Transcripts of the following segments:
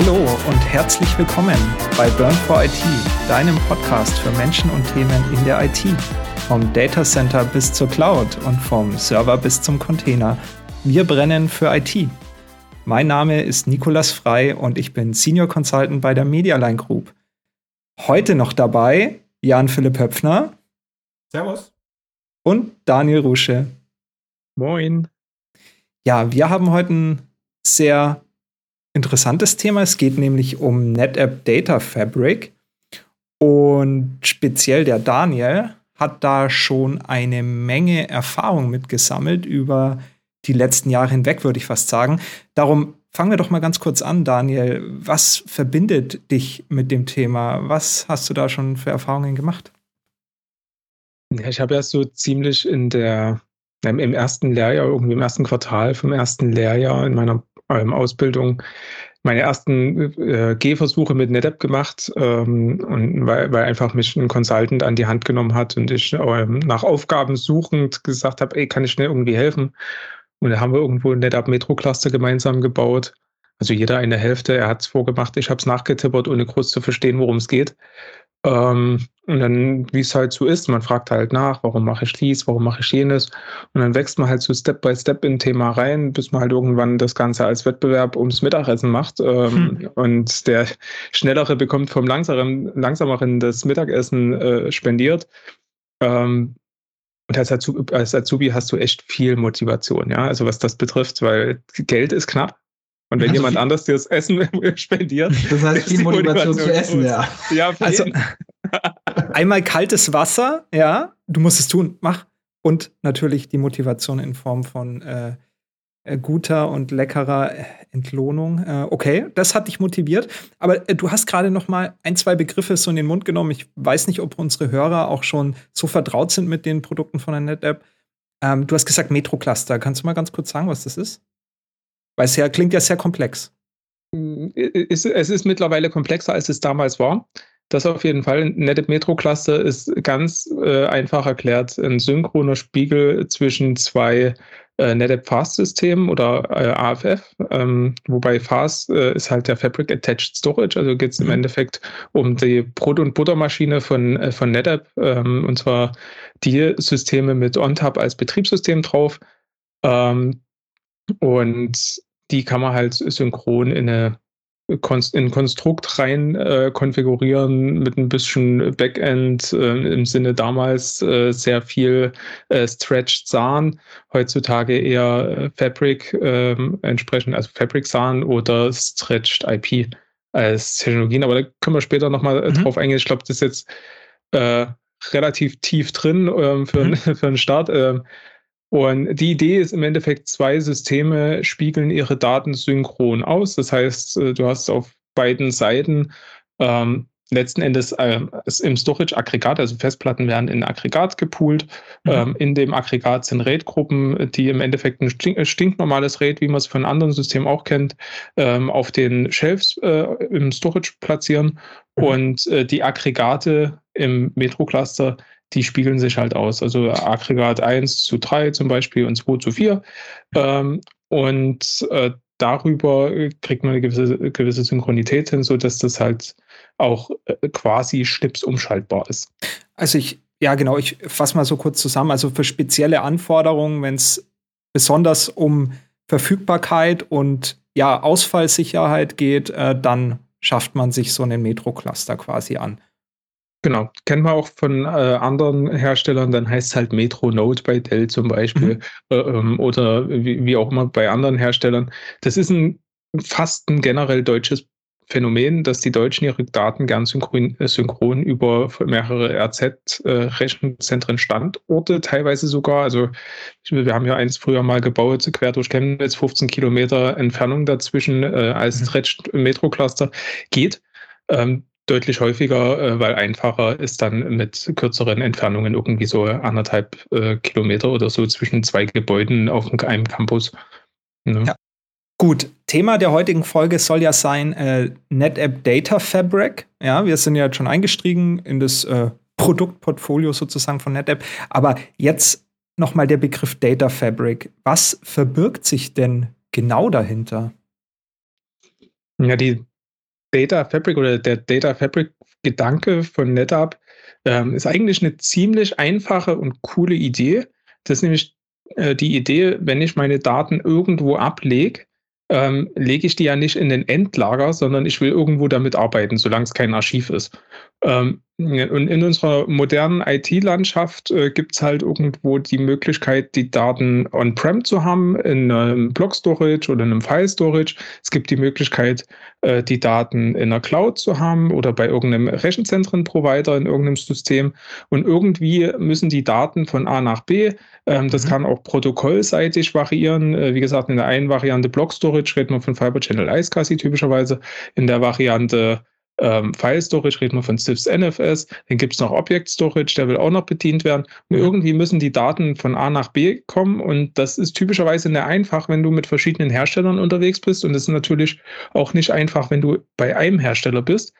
Hallo und herzlich willkommen bei Burn for IT, deinem Podcast für Menschen und Themen in der IT. Vom Data Center bis zur Cloud und vom Server bis zum Container. Wir brennen für IT. Mein Name ist Nikolas Frei und ich bin Senior Consultant bei der Medialine Group. Heute noch dabei Jan Philipp Höpfner. Servus. Und Daniel Rusche. Moin. Ja, wir haben heute ein sehr interessantes Thema. Es geht nämlich um NetApp Data Fabric. Und speziell der Daniel hat da schon eine Menge Erfahrung mitgesammelt über die letzten Jahre hinweg, würde ich fast sagen. Darum fangen wir doch mal ganz kurz an, Daniel. Was verbindet dich mit dem Thema? Was hast du da schon für Erfahrungen gemacht? Ich habe ja so ziemlich in der, im ersten Lehrjahr, irgendwie im ersten Quartal vom ersten Lehrjahr in meiner ähm, Ausbildung meine ersten äh, Gehversuche mit NetApp gemacht, ähm, und weil, weil einfach mich ein Consultant an die Hand genommen hat und ich ähm, nach Aufgaben suchend gesagt habe, ey, kann ich schnell irgendwie helfen? Und da haben wir irgendwo ein NetApp Metro Cluster gemeinsam gebaut. Also jeder eine Hälfte, er hat es vorgemacht, ich habe es nachgetippert, ohne groß zu verstehen, worum es geht. Ähm, und dann, wie es halt so ist, man fragt halt nach, warum mache ich dies, warum mache ich jenes. Und dann wächst man halt so Step by Step in ein Thema rein, bis man halt irgendwann das Ganze als Wettbewerb ums Mittagessen macht. Ähm, hm. Und der Schnellere bekommt vom Langsameren, Langsameren das Mittagessen äh, spendiert. Ähm, und als Azubi, als Azubi hast du echt viel Motivation, ja, also was das betrifft, weil Geld ist knapp. Und wenn also jemand anders dir das Essen spendiert. Das heißt, viel Motivation, Motivation, zu essen, ja. Ja, also, einmal kaltes Wasser, ja, du musst es tun, mach. Und natürlich die Motivation in Form von äh, äh guter und leckerer äh, Entlohnung. Äh, okay, das hat dich motiviert. Aber äh, du hast gerade noch mal ein, zwei Begriffe so in den Mund genommen. Ich weiß nicht, ob unsere Hörer auch schon so vertraut sind mit den Produkten von der NetApp. Ähm, du hast gesagt Metro Cluster. Kannst du mal ganz kurz sagen, was das ist? Weil es ja klingt ja sehr komplex. Es ist mittlerweile komplexer, als es damals war. Das auf jeden Fall. NetApp Metro Cluster ist ganz äh, einfach erklärt ein synchroner Spiegel zwischen zwei äh, NetApp Fast Systemen oder äh, AFF. Ähm, wobei Fast äh, ist halt der Fabric Attached Storage. Also geht es im mhm. Endeffekt um die Brot- und Buttermaschine von, äh, von NetApp. Ähm, und zwar die Systeme mit ONTAP als Betriebssystem drauf. Ähm, und die kann man halt synchron in eine in Konstrukt rein äh, konfigurieren mit ein bisschen Backend äh, im Sinne damals äh, sehr viel äh, Stretched SAN, heutzutage eher äh, Fabric ähm, entsprechend, also Fabric SAN oder Stretched IP als Technologien, aber da können wir später nochmal äh, mhm. drauf eingehen. Ich glaube, das ist jetzt relativ tief drin ähm, für, mhm. für einen Start. Und die Idee ist im Endeffekt, zwei Systeme spiegeln ihre Daten synchron aus. Das heißt, äh, du hast auf beiden Seiten ähm, letzten Endes äh, im Storage-Aggregat, also Festplatten werden in Aggregat gepoolt. Mhm. Ähm, in dem Aggregat sind RAID-Gruppen, die im Endeffekt ein stink stinknormales RAID, wie man es von anderen Systemen auch kennt, ähm, auf den Shelves äh, im Storage platzieren. Mhm. Und äh, die Aggregate im Metro-Cluster die spiegeln sich halt aus. Also Aggregat 1 zu 3 zum Beispiel und 2 zu 4. Ähm, und äh, darüber kriegt man eine gewisse, gewisse Synchronität hin, sodass das halt auch äh, quasi schnipsumschaltbar ist. Also ich, ja genau, ich fasse mal so kurz zusammen. Also für spezielle Anforderungen, wenn es besonders um Verfügbarkeit und ja, Ausfallsicherheit geht, äh, dann schafft man sich so einen Metro-Cluster quasi an. Genau, kennt man auch von äh, anderen Herstellern, dann heißt es halt Metro Note bei Dell zum Beispiel mhm. äh, ähm, oder wie, wie, auch immer bei anderen Herstellern. Das ist ein fast ein generell deutsches Phänomen, dass die Deutschen ihre Daten gern synchron, äh, synchron über mehrere RZ-Rechenzentren äh, Standorte teilweise sogar. Also wir haben ja eins früher mal gebaut, quer durch Chemnitz, 15 Kilometer Entfernung dazwischen äh, als mhm. Stretched Metro Cluster geht. Ähm, deutlich häufiger, äh, weil einfacher ist dann mit kürzeren Entfernungen irgendwie so anderthalb äh, Kilometer oder so zwischen zwei Gebäuden auf einem Campus. Ne? Ja. Gut, Thema der heutigen Folge soll ja sein äh, NetApp Data Fabric. Ja, wir sind ja jetzt schon eingestiegen in das äh, Produktportfolio sozusagen von NetApp. Aber jetzt nochmal der Begriff Data Fabric. Was verbirgt sich denn genau dahinter? Ja, die Data Fabric oder der Data Fabric Gedanke von NetApp ähm, ist eigentlich eine ziemlich einfache und coole Idee. Das ist nämlich äh, die Idee, wenn ich meine Daten irgendwo ablege, ähm, lege ich die ja nicht in den Endlager, sondern ich will irgendwo damit arbeiten, solange es kein Archiv ist. Ähm, und in unserer modernen IT-Landschaft äh, gibt es halt irgendwo die Möglichkeit, die Daten on-prem zu haben, in einem Block-Storage oder in einem File-Storage. Es gibt die Möglichkeit, äh, die Daten in der Cloud zu haben oder bei irgendeinem Rechenzentren-Provider in irgendeinem System. Und irgendwie müssen die Daten von A nach B, ähm, das mhm. kann auch protokollseitig variieren. Äh, wie gesagt, in der einen Variante Block-Storage reden wir von Fiber Channel iSCSI typischerweise. In der Variante ähm, File Storage, reden wir von CIFS NFS, dann gibt es noch Object Storage, der will auch noch bedient werden. Und mhm. irgendwie müssen die Daten von A nach B kommen und das ist typischerweise nicht einfach, wenn du mit verschiedenen Herstellern unterwegs bist und das ist natürlich auch nicht einfach, wenn du bei einem Hersteller bist.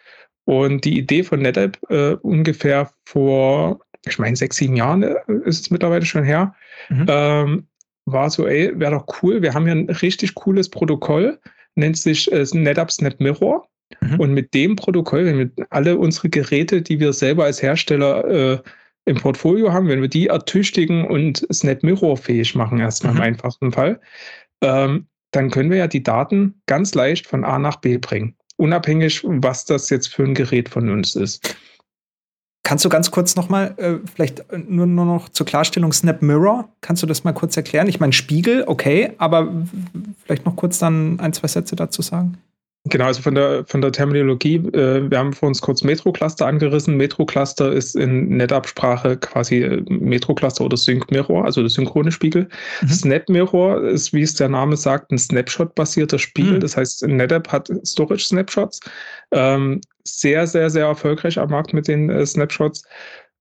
Und die Idee von NetApp äh, ungefähr vor, ich meine, sechs, sieben Jahren äh, ist es mittlerweile schon her, mhm. ähm, war so, ey, wäre doch cool, wir haben ja ein richtig cooles Protokoll, nennt sich äh, NetApp Snap Mirror. Mhm. Und mit dem Protokoll, wenn wir alle unsere Geräte, die wir selber als Hersteller äh, im Portfolio haben, wenn wir die ertüchtigen und Snap Mirror fähig machen, erstmal mhm. im einfachsten Fall, ähm, dann können wir ja die Daten ganz leicht von A nach B bringen. Unabhängig, was das jetzt für ein Gerät von uns ist. Kannst du ganz kurz nochmal, äh, vielleicht nur, nur noch zur Klarstellung, Snap Mirror, kannst du das mal kurz erklären? Ich meine, Spiegel, okay, aber vielleicht noch kurz dann ein, zwei Sätze dazu sagen? Genau, also von der, von der Terminologie, äh, wir haben vor uns kurz Metro-Cluster angerissen. Metro-Cluster ist in NetApp-Sprache quasi äh, Metro-Cluster oder Sync-Mirror, also der synchrone Spiegel. Mhm. Snap-Mirror ist, wie es der Name sagt, ein Snapshot-basierter Spiegel. Mhm. Das heißt, NetApp hat Storage-Snapshots. Ähm, sehr, sehr, sehr erfolgreich am Markt mit den äh, Snapshots.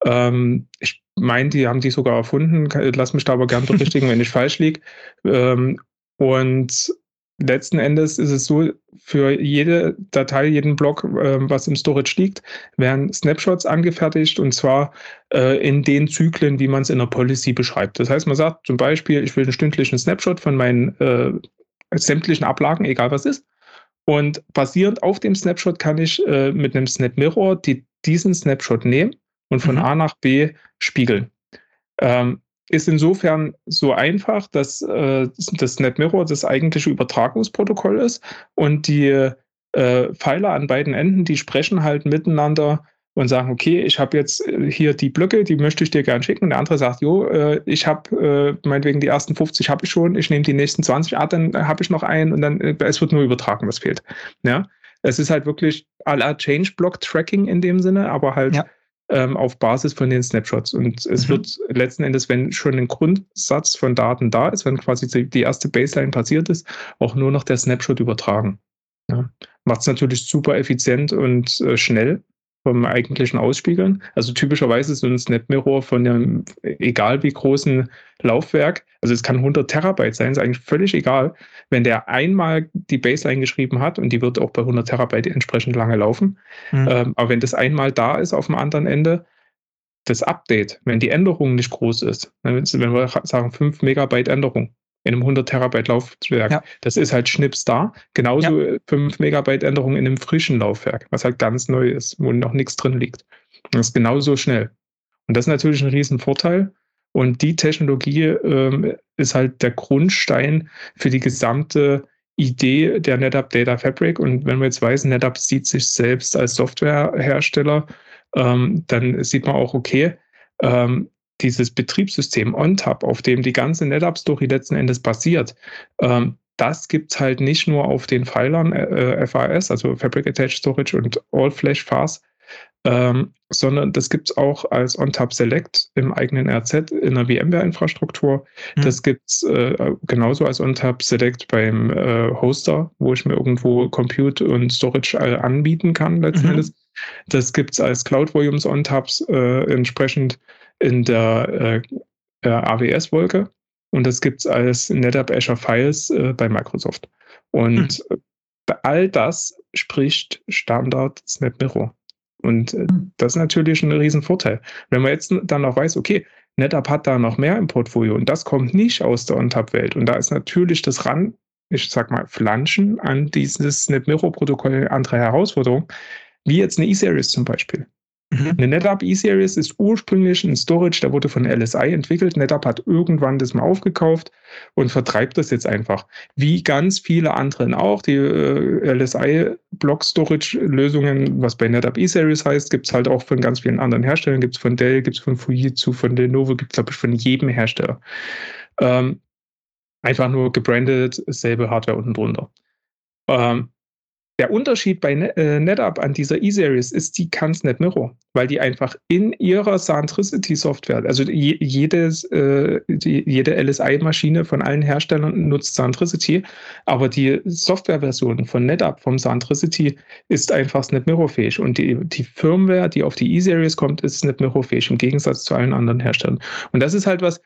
Ähm, ich meine, die haben die sogar erfunden. Lass mich da aber gern berichtigen, wenn ich falsch liege. Ähm, und letzten Endes ist es so, für jede Datei, jeden Block, äh, was im Storage liegt, werden Snapshots angefertigt und zwar äh, in den Zyklen, wie man es in der Policy beschreibt. Das heißt, man sagt zum Beispiel, ich will einen stündlichen Snapshot von meinen äh, sämtlichen Ablagen, egal was ist. Und basierend auf dem Snapshot kann ich äh, mit einem Snap Mirror die, diesen Snapshot nehmen und von mhm. A nach B spiegeln. Ähm, ist insofern so einfach, dass äh, das NetMirror das eigentliche Übertragungsprotokoll ist und die äh, Pfeiler an beiden Enden, die sprechen halt miteinander und sagen, okay, ich habe jetzt äh, hier die Blöcke, die möchte ich dir gern schicken. Und der andere sagt, jo, äh, ich habe äh, meinetwegen die ersten 50 habe ich schon, ich nehme die nächsten 20, ah, dann habe ich noch einen und dann äh, es wird nur übertragen, was fehlt. Ja, es ist halt wirklich à la Change Block Tracking in dem Sinne, aber halt ja ähm, auf Basis von den Snapshots. Und es mhm. wird letzten Endes, wenn schon ein Grundsatz von Daten da ist, wenn quasi die erste Baseline passiert ist, auch nur noch der Snapshot übertragen. Ja. Macht es natürlich super effizient und äh, schnell vom eigentlichen Ausspiegeln. Also typischerweise ist so ein Snap Mirror von einem, egal wie großen Laufwerk, also es kann 100 Terabyte sein, ist eigentlich völlig egal. Wenn der einmal die Baseline geschrieben hat und die wird auch bei 100 Terabyte entsprechend lange laufen, mhm. ähm, aber wenn das einmal da ist auf dem anderen Ende, das Update, wenn die Änderung nicht groß ist, wenn wir sagen 5 Megabyte Änderung, in einem 100 Terabyte Laufwerk. Ja. Das ist halt Schnips da. Genauso ja. 5 Megabyte Änderung in einem frischen Laufwerk, was halt ganz neu ist, wo noch nichts drin liegt. Das ist genauso schnell. Und das ist natürlich ein Riesenvorteil. Und die Technologie ähm, ist halt der Grundstein für die gesamte Idee der NetApp Data Fabric. Und wenn man jetzt weiß, NetApp sieht sich selbst als Softwarehersteller, ähm, dann sieht man auch, okay, ähm, dieses Betriebssystem OnTap, auf dem die ganze NetApp-Story letzten Endes basiert, ähm, das gibt es halt nicht nur auf den Pfeilern äh, FAS, also Fabric Attached Storage und All Flash FAS, ähm, sondern das gibt es auch als OnTap Select im eigenen RZ in der VMware-Infrastruktur. Mhm. Das gibt es äh, genauso als OnTap Select beim äh, Hoster, wo ich mir irgendwo Compute und Storage äh, anbieten kann letzten mhm. Endes. Das gibt es als Cloud Volumes OnTaps äh, entsprechend in der äh, AWS-Wolke und das gibt es als NetApp Azure Files äh, bei Microsoft. Und hm. all das spricht Standard Snap Mirror. Und äh, hm. das ist natürlich ein Riesenvorteil. Wenn man jetzt dann noch weiß, okay, NetApp hat da noch mehr im Portfolio und das kommt nicht aus der OnTap-Welt und da ist natürlich das RAN ich sag mal, flanschen an dieses NetMirror-Protokoll andere Herausforderungen, wie jetzt eine E-Series zum Beispiel. Mhm. Eine NetApp E-Series ist ursprünglich ein Storage, der wurde von LSI entwickelt. NetApp hat irgendwann das mal aufgekauft und vertreibt das jetzt einfach. Wie ganz viele anderen auch. Die äh, LSI-Block-Storage-Lösungen, was bei NetApp E-Series heißt, gibt es halt auch von ganz vielen anderen Herstellern. Gibt es von Dell, gibt es von Fujitsu, von Lenovo, gibt es, glaube ich, von jedem Hersteller. Ähm, einfach nur gebrandet, selbe Hardware unten drunter. Ähm, der Unterschied bei äh, NetApp an dieser E-Series ist, die kann es nicht Mirror, weil die einfach in ihrer Centricity-Software, also jedes, äh, jede LSI-Maschine von allen Herstellern nutzt Centricity, aber die Softwareversion von NetApp vom Centricity ist einfach nicht Mirror-fähig und die, die Firmware, die auf die E-Series kommt, ist nicht Mirror-fähig im Gegensatz zu allen anderen Herstellern. Und das ist halt was,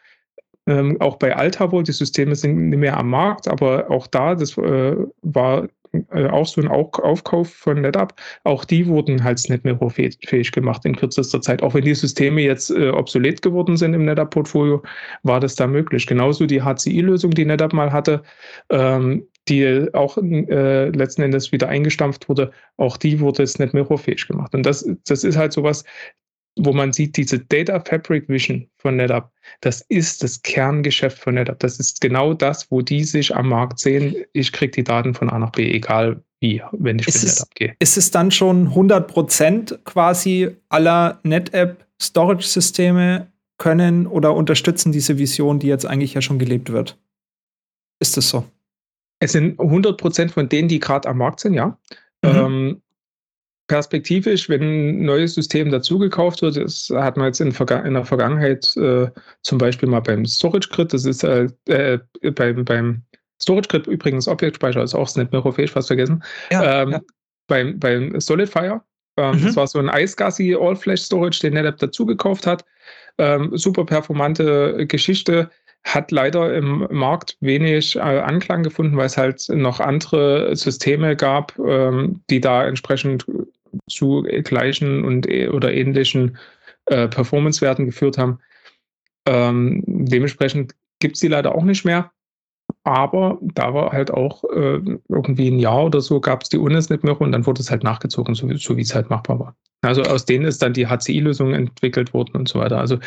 ähm, auch bei Altavo, die Systeme sind nicht mehr am Markt, aber auch da, das äh, war äh, auch so ein Aufkauf von NetApp, auch die wurden halt nicht mehr fähig gemacht in kürzester Zeit. Auch wenn die Systeme jetzt äh, obsolet geworden sind im NetApp-Portfolio, war das da möglich. Genauso die HCI-Lösung, die NetApp mal hatte, ähm, die auch äh, letzten Endes wieder eingestampft wurde, auch die wurde jetzt nicht mehr fähig gemacht. Und das, das ist halt sowas, wo man sieht, diese Data Fabric Vision von NetApp, das ist das Kerngeschäft von NetApp. Das ist genau das, wo die sich am Markt sehen. Ich kriege die Daten von A nach B, egal wie, wenn ich ist mit NetApp gehe. Ist es dann schon 100% quasi aller NetApp Storage-Systeme können oder unterstützen diese Vision, die jetzt eigentlich ja schon gelebt wird? Ist das so? Es sind 100% von denen, die gerade am Markt sind, ja. Mhm. Ähm, perspektivisch, wenn ein neues System dazugekauft wird, das hat man jetzt in, in der Vergangenheit äh, zum Beispiel mal beim Storage Grid, das ist äh, äh, beim, beim Storage Grid übrigens Objektspeicher ist auch nicht mehr europäisch, fast vergessen. Ja, ähm, ja. Beim, beim Solidfire, ähm, mhm. das war so ein Icegassy All-Flash Storage, den NetApp dazugekauft hat. Ähm, super performante Geschichte hat leider im Markt wenig äh, Anklang gefunden, weil es halt noch andere Systeme gab, ähm, die da entsprechend zu gleichen und äh, oder ähnlichen äh, Performance-Werten geführt haben. Ähm, dementsprechend gibt es die leider auch nicht mehr. Aber da war halt auch äh, irgendwie ein Jahr oder so gab es die UNES nicht mehr und dann wurde es halt nachgezogen, so, so wie es halt machbar war. Also aus denen ist dann die HCI-Lösung entwickelt worden und so weiter. Also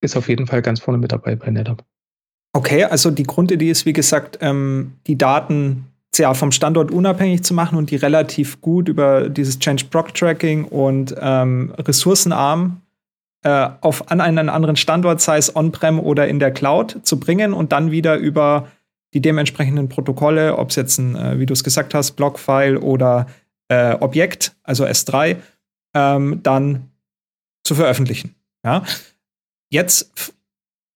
ist auf jeden Fall ganz vorne mit dabei bei NetApp. Okay, also die Grundidee ist, wie gesagt, ähm, die Daten ja, vom Standort unabhängig zu machen und die relativ gut über dieses Change Proc Tracking und ähm, ressourcenarm äh, auf an einen anderen Standort, sei es on-prem oder in der Cloud, zu bringen und dann wieder über die dementsprechenden Protokolle, ob es jetzt ein, äh, wie du es gesagt hast, Blockfile oder äh, Objekt, also S3, ähm, dann zu veröffentlichen. Ja? Jetzt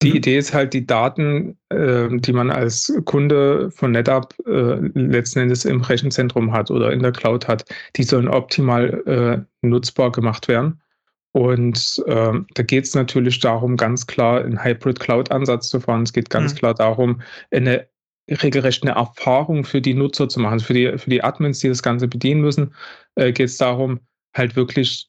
die mhm. Idee ist halt, die Daten, äh, die man als Kunde von NetApp äh, letzten Endes im Rechenzentrum hat oder in der Cloud hat, die sollen optimal äh, nutzbar gemacht werden. Und ähm, da geht es natürlich darum, ganz klar einen Hybrid-Cloud-Ansatz zu fahren. Es geht ganz mhm. klar darum, eine regelrecht eine Erfahrung für die Nutzer zu machen. Für die, für die Admins, die das Ganze bedienen müssen, äh, geht es darum, halt wirklich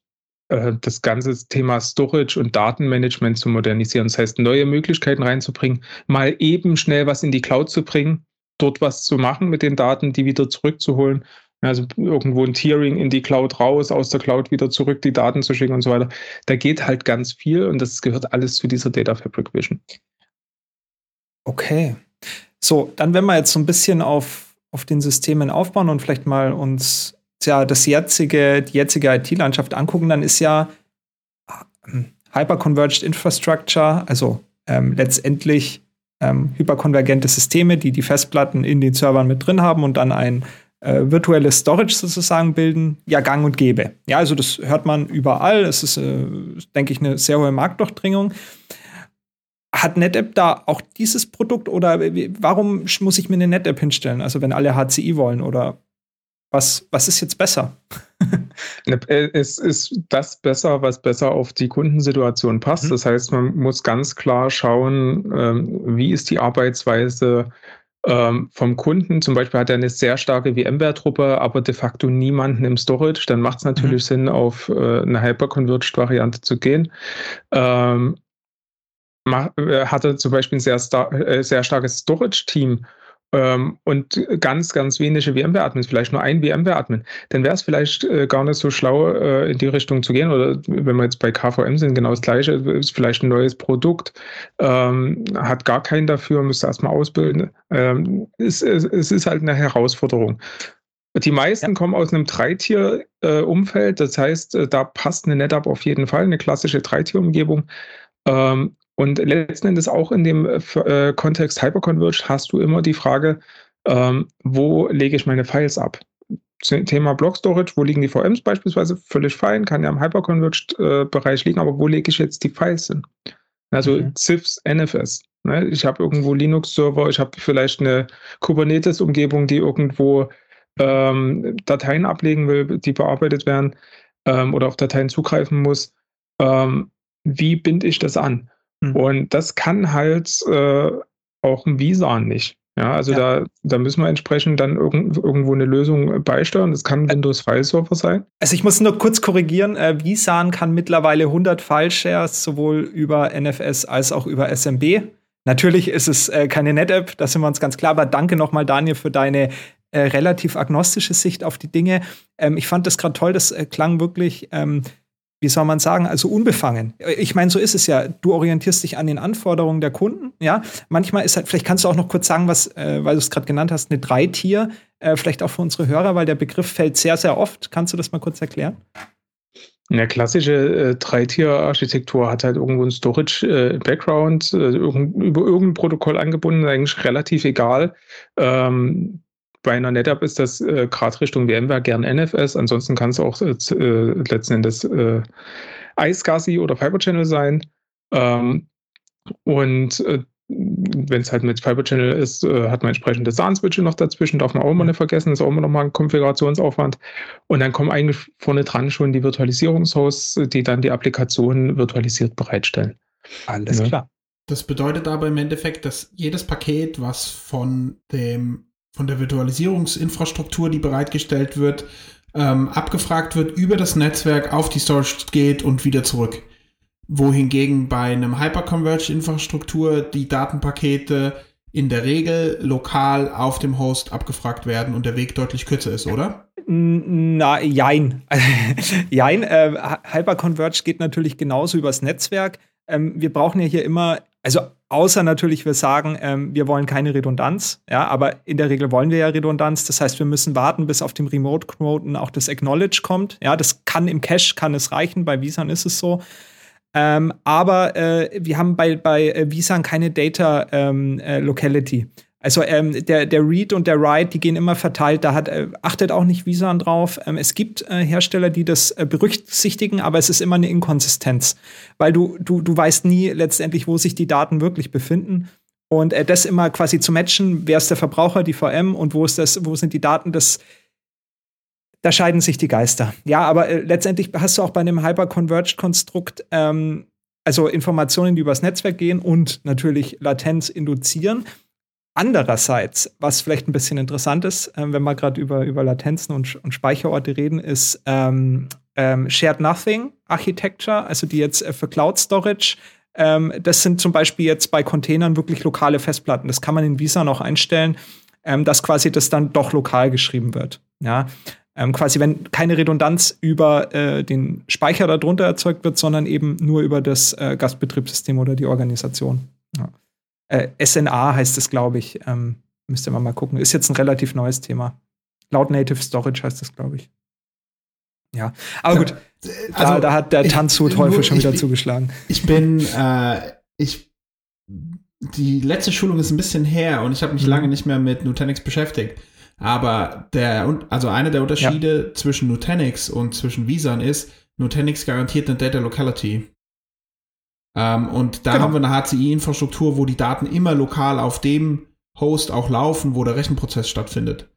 das ganze Thema Storage und Datenmanagement zu modernisieren. Das heißt, neue Möglichkeiten reinzubringen, mal eben schnell was in die Cloud zu bringen, dort was zu machen mit den Daten, die wieder zurückzuholen. Also irgendwo ein Tiering in die Cloud raus, aus der Cloud wieder zurück, die Daten zu schicken und so weiter. Da geht halt ganz viel und das gehört alles zu dieser Data Fabric Vision. Okay. So, dann wenn wir jetzt so ein bisschen auf, auf den Systemen aufbauen und vielleicht mal uns ja das jetzige, die jetzige IT-Landschaft angucken, dann ist ja ähm, Hyperconverged Infrastructure, also ähm, letztendlich ähm, hyperkonvergente Systeme, die die Festplatten in den Servern mit drin haben und dann ein äh, virtuelles Storage sozusagen bilden, ja gang und gäbe. Ja, also das hört man überall. Es ist, äh, denke ich, eine sehr hohe Marktdurchdringung. Hat NetApp da auch dieses Produkt oder warum muss ich mir eine NetApp hinstellen? Also wenn alle HCI wollen oder was, was ist jetzt besser? Ne, äh, es ist das besser, was besser auf die Kundensituation passt. Mhm. Das heißt, man muss ganz klar schauen, ähm, wie ist die Arbeitsweise ähm, vom Kunden. Zum Beispiel hat er eine sehr starke VMware-Truppe, aber de facto niemanden im Storage. Dann macht es natürlich mhm. Sinn, auf äh, eine Hyperconverged-Variante zu gehen. Ähm, äh, hatte zum Beispiel ein sehr, star sehr starkes Storage-Team und ganz, ganz wenige VMware-Admins, vielleicht nur ein VMware-Admin, dann wäre es vielleicht äh, gar nicht so schlau, äh, in die Richtung zu gehen. Oder wenn wir jetzt bei KVM sind, genau das Gleiche, ist vielleicht ein neues Produkt, ähm, hat gar keinen dafür, müsste erstmal ausbilden. Ähm, es, es, es ist halt eine Herausforderung. Die meisten ja. kommen aus einem Dreitier-Umfeld, äh, das heißt, da passt eine NetApp auf jeden Fall, eine klassische Dreitier-Umgebung. Ähm, und letzten Endes auch in dem äh, äh, Kontext Hyperconverged hast du immer die Frage, ähm, wo lege ich meine Files ab? Thema Block Storage, wo liegen die VMs beispielsweise? Völlig fein, kann ja im Hyperconverged-Bereich äh, liegen, aber wo lege ich jetzt die Files hin? Also mhm. CIFS, NFS. Ne? Ich habe irgendwo Linux-Server, ich habe vielleicht eine Kubernetes-Umgebung, die irgendwo ähm, Dateien ablegen will, die bearbeitet werden ähm, oder auf Dateien zugreifen muss. Ähm, wie binde ich das an? Mhm. Und das kann halt äh, auch ein Visa nicht. Ja, also ja. Da, da müssen wir entsprechend dann irg irgendwo eine Lösung beisteuern. Das kann Windows File Server sein. Also ich muss nur kurz korrigieren, äh, Visan kann mittlerweile 100 File-Shares sowohl über NFS als auch über SMB. Natürlich ist es äh, keine NetApp, da sind wir uns ganz klar, aber danke nochmal, Daniel, für deine äh, relativ agnostische Sicht auf die Dinge. Ähm, ich fand das gerade toll, das äh, klang wirklich ähm, wie soll man sagen, also unbefangen. Ich meine, so ist es ja. Du orientierst dich an den Anforderungen der Kunden, ja. Manchmal ist halt, vielleicht kannst du auch noch kurz sagen, was, äh, weil du es gerade genannt hast, eine Dreitier, äh, vielleicht auch für unsere Hörer, weil der Begriff fällt sehr, sehr oft. Kannst du das mal kurz erklären? Eine klassische äh, Dreitier-Architektur hat halt irgendwo ein Storage-Background, äh, irgend, über irgendein Protokoll angebunden, eigentlich relativ egal. Ähm, bei einer NetApp ist das äh, gerade Richtung VMware gern NFS. Ansonsten kann es auch äh, äh, letzten Endes äh, iSCSI oder Fiber Channel sein. Ähm, und äh, wenn es halt mit Fiber Channel ist, äh, hat man entsprechende SAN-Switche noch dazwischen, darf man auch immer nicht vergessen, das ist auch immer noch mal ein Konfigurationsaufwand. Und dann kommen eigentlich vorne dran schon die Virtualisierungshosts, die dann die Applikationen virtualisiert bereitstellen. Alles ja. klar. Das bedeutet aber im Endeffekt, dass jedes Paket, was von dem von der Virtualisierungsinfrastruktur, die bereitgestellt wird, ähm, abgefragt wird, über das Netzwerk auf die Storage geht und wieder zurück. Wohingegen bei einem Hyperconverged-Infrastruktur die Datenpakete in der Regel lokal auf dem Host abgefragt werden und der Weg deutlich kürzer ist, oder? Na, jein. jein. Äh, Hyperconverged geht natürlich genauso übers Netzwerk. Ähm, wir brauchen ja hier immer, also Außer natürlich, wir sagen, ähm, wir wollen keine Redundanz. Ja, aber in der Regel wollen wir ja Redundanz. Das heißt, wir müssen warten, bis auf dem Remote-Knoten auch das Acknowledge kommt. Ja, das kann im Cache kann es reichen. Bei Visan ist es so. Ähm, aber äh, wir haben bei, bei äh, Visan keine Data ähm, äh, Locality. Also ähm, der, der Read und der Write, die gehen immer verteilt. Da hat, äh, achtet auch nicht Visan drauf. Ähm, es gibt äh, Hersteller, die das äh, berücksichtigen, aber es ist immer eine Inkonsistenz, weil du, du, du weißt nie letztendlich, wo sich die Daten wirklich befinden. Und äh, das immer quasi zu matchen, wer ist der Verbraucher, die VM und wo ist das, wo sind die Daten, das da scheiden sich die Geister. Ja, aber äh, letztendlich hast du auch bei einem Hyper-Converged-Konstrukt ähm, also Informationen, die übers Netzwerk gehen und natürlich Latenz induzieren. Andererseits, was vielleicht ein bisschen interessant ist, äh, wenn wir gerade über, über Latenzen und, und Speicherorte reden, ist ähm, ähm, Shared Nothing Architecture, also die jetzt äh, für Cloud Storage. Ähm, das sind zum Beispiel jetzt bei Containern wirklich lokale Festplatten. Das kann man in Visa noch einstellen, ähm, dass quasi das dann doch lokal geschrieben wird. Ja. Ähm, quasi, wenn keine Redundanz über äh, den Speicher darunter erzeugt wird, sondern eben nur über das äh, Gastbetriebssystem oder die Organisation. Ja. Äh, SNA heißt es, glaube ich. Ähm, müsste man mal gucken. Ist jetzt ein relativ neues Thema. Cloud Native Storage heißt es, glaube ich. Ja, aber gut. Also, da, da, hat der Tanzhut-Teufel schon wieder ich, zugeschlagen. Ich bin, äh, ich, die letzte Schulung ist ein bisschen her und ich habe mich mhm. lange nicht mehr mit Nutanix beschäftigt. Aber der, also einer der Unterschiede ja. zwischen Nutanix und zwischen Visan ist, Nutanix garantiert eine Data Locality. Ähm, und da genau. haben wir eine HCI-Infrastruktur, wo die Daten immer lokal auf dem Host auch laufen, wo der Rechenprozess stattfindet.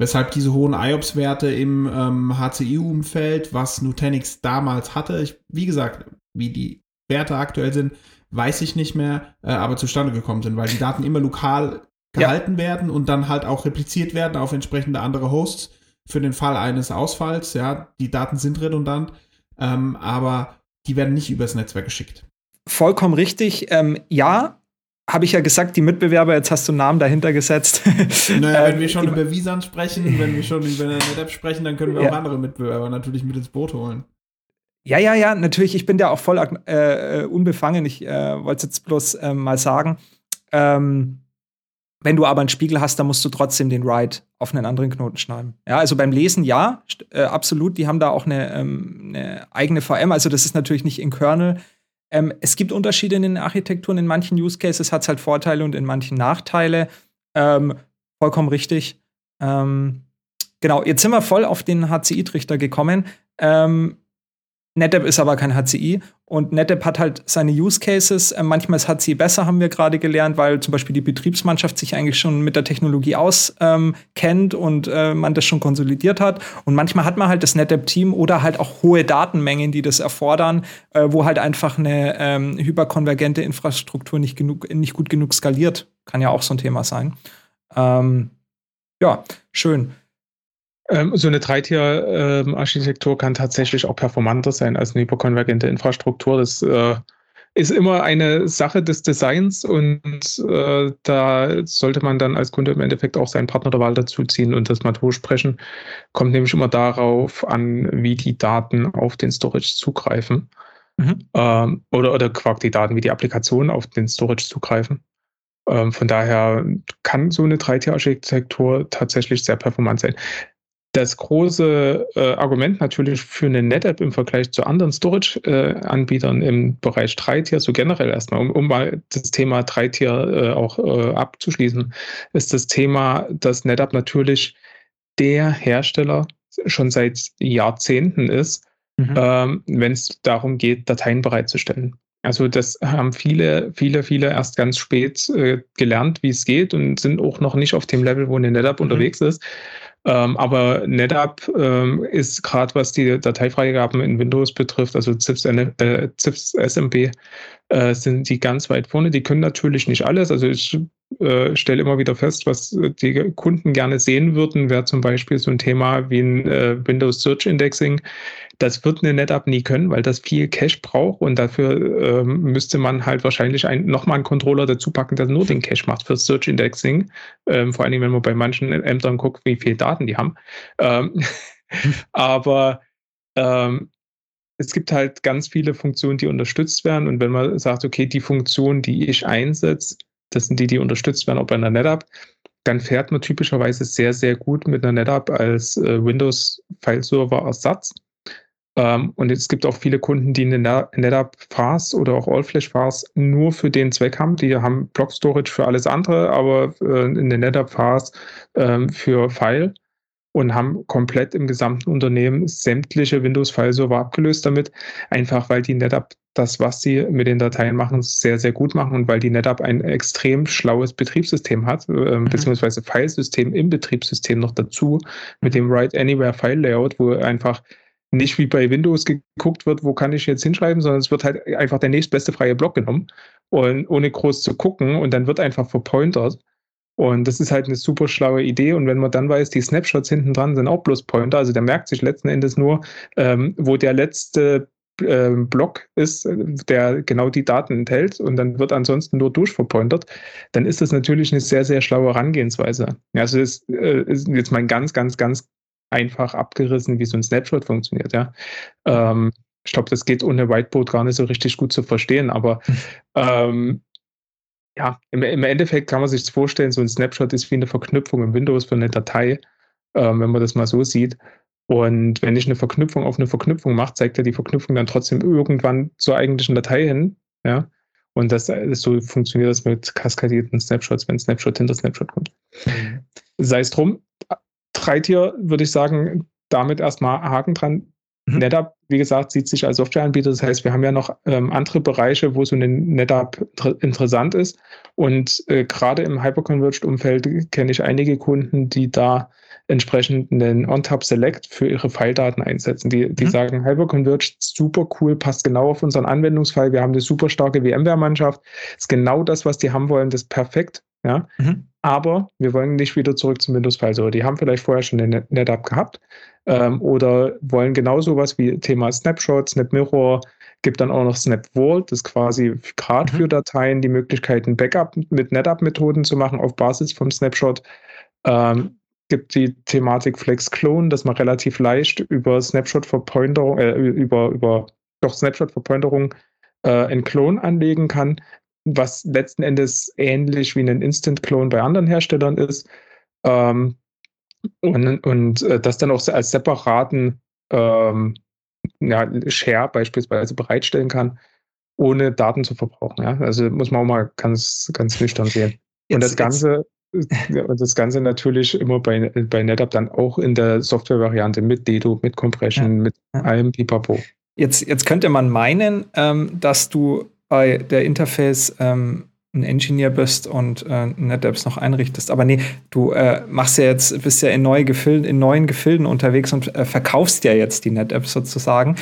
Weshalb diese hohen IOPS-Werte im ähm, HCI-Umfeld, was Nutanix damals hatte, ich, wie gesagt, wie die Werte aktuell sind, weiß ich nicht mehr, äh, aber zustande gekommen sind, weil die Daten immer lokal gehalten ja. werden und dann halt auch repliziert werden auf entsprechende andere Hosts für den Fall eines Ausfalls. Ja, die Daten sind redundant, ähm, aber die werden nicht übers Netzwerk geschickt vollkommen richtig. Ähm, ja, habe ich ja gesagt, die Mitbewerber, jetzt hast du einen Namen dahinter gesetzt. Naja, wenn wir schon über Visan sprechen, wenn wir schon über NetApp sprechen, dann können wir ja. auch andere Mitbewerber natürlich mit ins Boot holen. Ja, ja, ja, natürlich, ich bin da auch voll äh, unbefangen. Ich äh, wollte es jetzt bloß äh, mal sagen. Ähm, wenn du aber einen Spiegel hast, dann musst du trotzdem den Write auf einen anderen Knoten schneiden. Ja, also beim Lesen ja, äh, absolut. Die haben da auch eine, ähm, eine, eigene VM. Also das ist natürlich nicht in Kernel. Ähm, es gibt Unterschiede in den Architekturen. In manchen Use Cases hat es halt Vorteile und in manchen Nachteile. Ähm, vollkommen richtig. Ähm, genau, jetzt sind wir voll auf den HCI-Trichter gekommen. Ähm, NetApp ist aber kein HCI und NetApp hat halt seine Use Cases. Äh, manchmal ist HCI besser, haben wir gerade gelernt, weil zum Beispiel die Betriebsmannschaft sich eigentlich schon mit der Technologie auskennt ähm, und äh, man das schon konsolidiert hat. Und manchmal hat man halt das NetApp-Team oder halt auch hohe Datenmengen, die das erfordern, äh, wo halt einfach eine ähm, hyperkonvergente Infrastruktur nicht, genug, nicht gut genug skaliert. Kann ja auch so ein Thema sein. Ähm, ja, schön. Ähm, so eine Dreitier-Architektur ähm, kann tatsächlich auch performanter sein als eine hyperkonvergente Infrastruktur. Das äh, ist immer eine Sache des Designs und äh, da sollte man dann als Kunde im Endeffekt auch seinen Partner der Wahl dazu ziehen und das mal durchsprechen. Kommt nämlich immer darauf an, wie die Daten auf den Storage zugreifen. Mhm. Ähm, oder, oder Quark die Daten, wie die Applikationen auf den Storage zugreifen. Ähm, von daher kann so eine 3T-Architektur tatsächlich sehr performant sein. Das große äh, Argument natürlich für eine NetApp im Vergleich zu anderen Storage-Anbietern äh, im Bereich 3-Tier, so generell erstmal, um, um mal das Thema 3-Tier äh, auch äh, abzuschließen, ist das Thema, dass NetApp natürlich der Hersteller schon seit Jahrzehnten ist, mhm. ähm, wenn es darum geht, Dateien bereitzustellen. Also das haben viele, viele, viele erst ganz spät äh, gelernt, wie es geht und sind auch noch nicht auf dem Level, wo eine NetApp mhm. unterwegs ist. Ähm, aber NetApp ähm, ist gerade, was die Dateifreigaben in Windows betrifft, also ZIPS, äh, ZIPS SMB, äh, sind die ganz weit vorne. Die können natürlich nicht alles. Also ich äh, stelle immer wieder fest, was die Kunden gerne sehen würden, wäre zum Beispiel so ein Thema wie ein äh, Windows Search Indexing. Das wird eine NetApp nie können, weil das viel Cache braucht und dafür ähm, müsste man halt wahrscheinlich ein, nochmal einen Controller dazu packen, der nur den Cache macht für Search Indexing. Ähm, vor allem, wenn man bei manchen Ämtern guckt, wie viele Daten die haben. Ähm, aber ähm, es gibt halt ganz viele Funktionen, die unterstützt werden. Und wenn man sagt, okay, die Funktion, die ich einsetze, das sind die, die unterstützt werden, auch bei einer NetApp, dann fährt man typischerweise sehr, sehr gut mit einer NetApp als äh, Windows-Fileserver-Ersatz. Ähm, und es gibt auch viele Kunden, die eine NetApp Fast oder auch All-Flash Fast nur für den Zweck haben. Die haben Block Storage für alles andere, aber äh, eine NetApp Fast ähm, für File und haben komplett im gesamten Unternehmen sämtliche Windows-File-Server abgelöst damit, einfach weil die NetApp das, was sie mit den Dateien machen, sehr, sehr gut machen und weil die NetApp ein extrem schlaues Betriebssystem hat, äh, mhm. beziehungsweise Filesystem im Betriebssystem noch dazu, mit dem Write Anywhere File Layout, wo einfach nicht wie bei Windows geguckt wird, wo kann ich jetzt hinschreiben, sondern es wird halt einfach der nächstbeste freie Block genommen und ohne groß zu gucken und dann wird einfach verpointert. Und das ist halt eine super schlaue Idee. Und wenn man dann weiß, die Snapshots hinten dran sind auch bloß Pointer, also der merkt sich letzten Endes nur, ähm, wo der letzte äh, Block ist, der genau die Daten enthält und dann wird ansonsten nur durchverpointert, dann ist das natürlich eine sehr, sehr schlaue Herangehensweise. Also das äh, ist jetzt mal ganz, ganz, ganz einfach abgerissen, wie so ein Snapshot funktioniert, ja. Ähm, ich glaube, das geht ohne Whiteboard gar nicht so richtig gut zu verstehen, aber ähm, ja, im, im, Endeffekt kann man sich vorstellen, so ein Snapshot ist wie eine Verknüpfung im Windows für eine Datei, ähm, wenn man das mal so sieht. Und wenn ich eine Verknüpfung auf eine Verknüpfung mache, zeigt er die Verknüpfung dann trotzdem irgendwann zur eigentlichen Datei hin. Ja. Und das, das so funktioniert das mit kaskadierten Snapshots, wenn Snapshot hinter Snapshot kommt. Mhm. Sei es drum, Dreitier würde ich sagen, damit erstmal Haken dran. Mhm. NetApp, wie gesagt, sieht sich als Softwareanbieter. Das heißt, wir haben ja noch ähm, andere Bereiche, wo so eine NetApp interessant ist. Und äh, gerade im Hyperconverged-Umfeld kenne ich einige Kunden, die da entsprechend einen OnTap Select für ihre File-Daten einsetzen. Die, die mhm. sagen, Hyperconverged, super cool, passt genau auf unseren Anwendungsfall. Wir haben eine super starke VMware-Mannschaft. Ist genau das, was die haben wollen, das ist perfekt. Ja? Mhm. Aber wir wollen nicht wieder zurück zum Windows-File-Server. Die haben vielleicht vorher schon eine NetApp gehabt ähm, oder wollen genau sowas wie Thema Snapshot, SnapMirror, Gibt dann auch noch Snap Vault, das quasi gerade mhm. für Dateien die Möglichkeit, ein Backup mit NetApp-Methoden zu machen auf Basis vom Snapshot. Ähm, gibt die Thematik Flex Clone, dass man relativ leicht über Snapshot-Verpointerung, äh, über, über doch Snapshot-Verpointerung äh, einen Clone anlegen kann, was letzten Endes ähnlich wie ein Instant-Clone bei anderen Herstellern ist. Ähm, und, und äh, das dann auch als separaten ähm, ja, Share beispielsweise bereitstellen kann, ohne Daten zu verbrauchen. Ja? Also muss man auch mal ganz, ganz nüchtern sehen. Jetzt, und das Ganze, und das Ganze natürlich immer bei, bei NetApp dann auch in der Software-Variante mit Dedo, mit Compression, ja. mit allem Pipapo. Jetzt, jetzt könnte man meinen, ähm, dass du bei der Interface ähm, ein Engineer bist und äh, NetApps noch einrichtest. Aber nee, du äh, machst ja jetzt, bist ja in, neue Gefilden, in neuen Gefilden unterwegs und äh, verkaufst ja jetzt die NetApps sozusagen.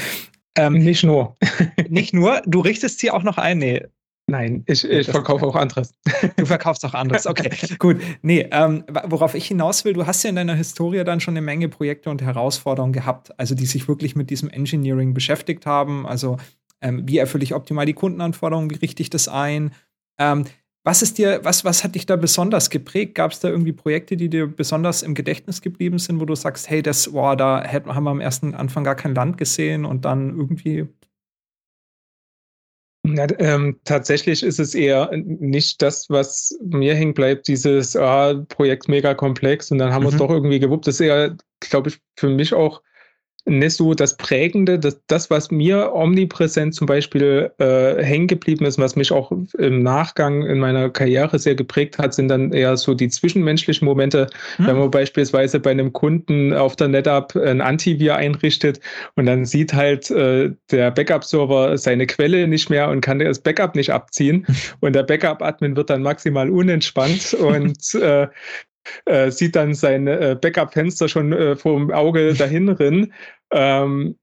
Ähm, nicht nur. nicht nur, du richtest sie auch noch ein. Nee, Nein, ich, ich verkaufe auch anderes. Du verkaufst auch anderes, okay. Gut. Nee, ähm, worauf ich hinaus will, du hast ja in deiner Historie dann schon eine Menge Projekte und Herausforderungen gehabt, also die sich wirklich mit diesem Engineering beschäftigt haben. Also, ähm, wie erfülle ich optimal die Kundenanforderungen, wie richte ich das ein? Ähm, was ist dir, was, was hat dich da besonders geprägt? Gab es da irgendwie Projekte, die dir besonders im Gedächtnis geblieben sind, wo du sagst, hey, das, boah, da hätten, haben wir am ersten Anfang gar kein Land gesehen und dann irgendwie ja, ähm, tatsächlich ist es eher nicht das, was mir hängen bleibt, dieses ah, Projekt mega komplex und dann haben mhm. wir es doch irgendwie gewuppt. Das ist eher, glaube ich, für mich auch nicht so das Prägende, das, das was mir omnipräsent zum Beispiel äh, hängen geblieben ist, was mich auch im Nachgang in meiner Karriere sehr geprägt hat, sind dann eher so die zwischenmenschlichen Momente, hm. wenn man beispielsweise bei einem Kunden auf der NetApp ein Antivir einrichtet und dann sieht halt äh, der Backup-Server seine Quelle nicht mehr und kann das Backup nicht abziehen und der Backup-Admin wird dann maximal unentspannt und äh, äh, sieht dann sein äh, Backup-Fenster schon äh, vor dem Auge dahin rinnen. Ähm,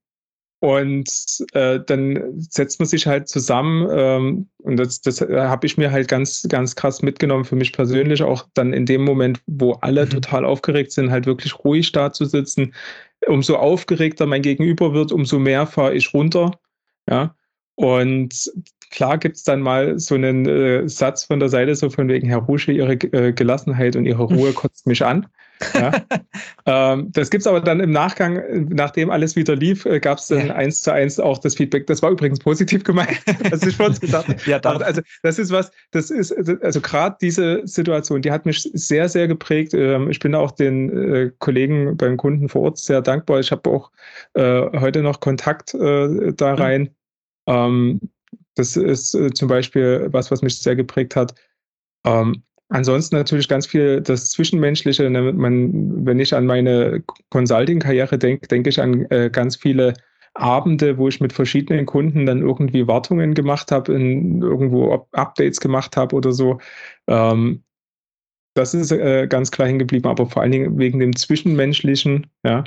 und äh, dann setzt man sich halt zusammen ähm, und das, das habe ich mir halt ganz, ganz krass mitgenommen für mich persönlich, auch dann in dem Moment, wo alle mhm. total aufgeregt sind, halt wirklich ruhig da zu sitzen. Umso aufgeregter mein Gegenüber wird, umso mehr fahre ich runter. Ja. Und klar gibt es dann mal so einen äh, Satz von der Seite, so von wegen Herr Rusche, Ihre äh, Gelassenheit und Ihre Ruhe kotzt mich an. Ja. ähm, das gibt es aber dann im Nachgang, nachdem alles wieder lief, äh, gab es dann ja. eins zu eins auch das Feedback. Das war übrigens positiv gemeint, was ich vorhin gesagt habe. ja, aber also das ist was, das ist, also gerade diese Situation, die hat mich sehr, sehr geprägt. Ähm, ich bin auch den äh, Kollegen beim Kunden vor Ort sehr dankbar. Ich habe auch äh, heute noch Kontakt äh, da rein. Mhm. Ähm, das ist äh, zum Beispiel was, was mich sehr geprägt hat. Ähm, ansonsten natürlich ganz viel das Zwischenmenschliche. Ne, man, wenn ich an meine Consulting-Karriere denke, denke ich an äh, ganz viele Abende, wo ich mit verschiedenen Kunden dann irgendwie Wartungen gemacht habe, irgendwo Updates gemacht habe oder so. Ähm, das ist äh, ganz klar hängen geblieben, aber vor allen Dingen wegen dem Zwischenmenschlichen, ja.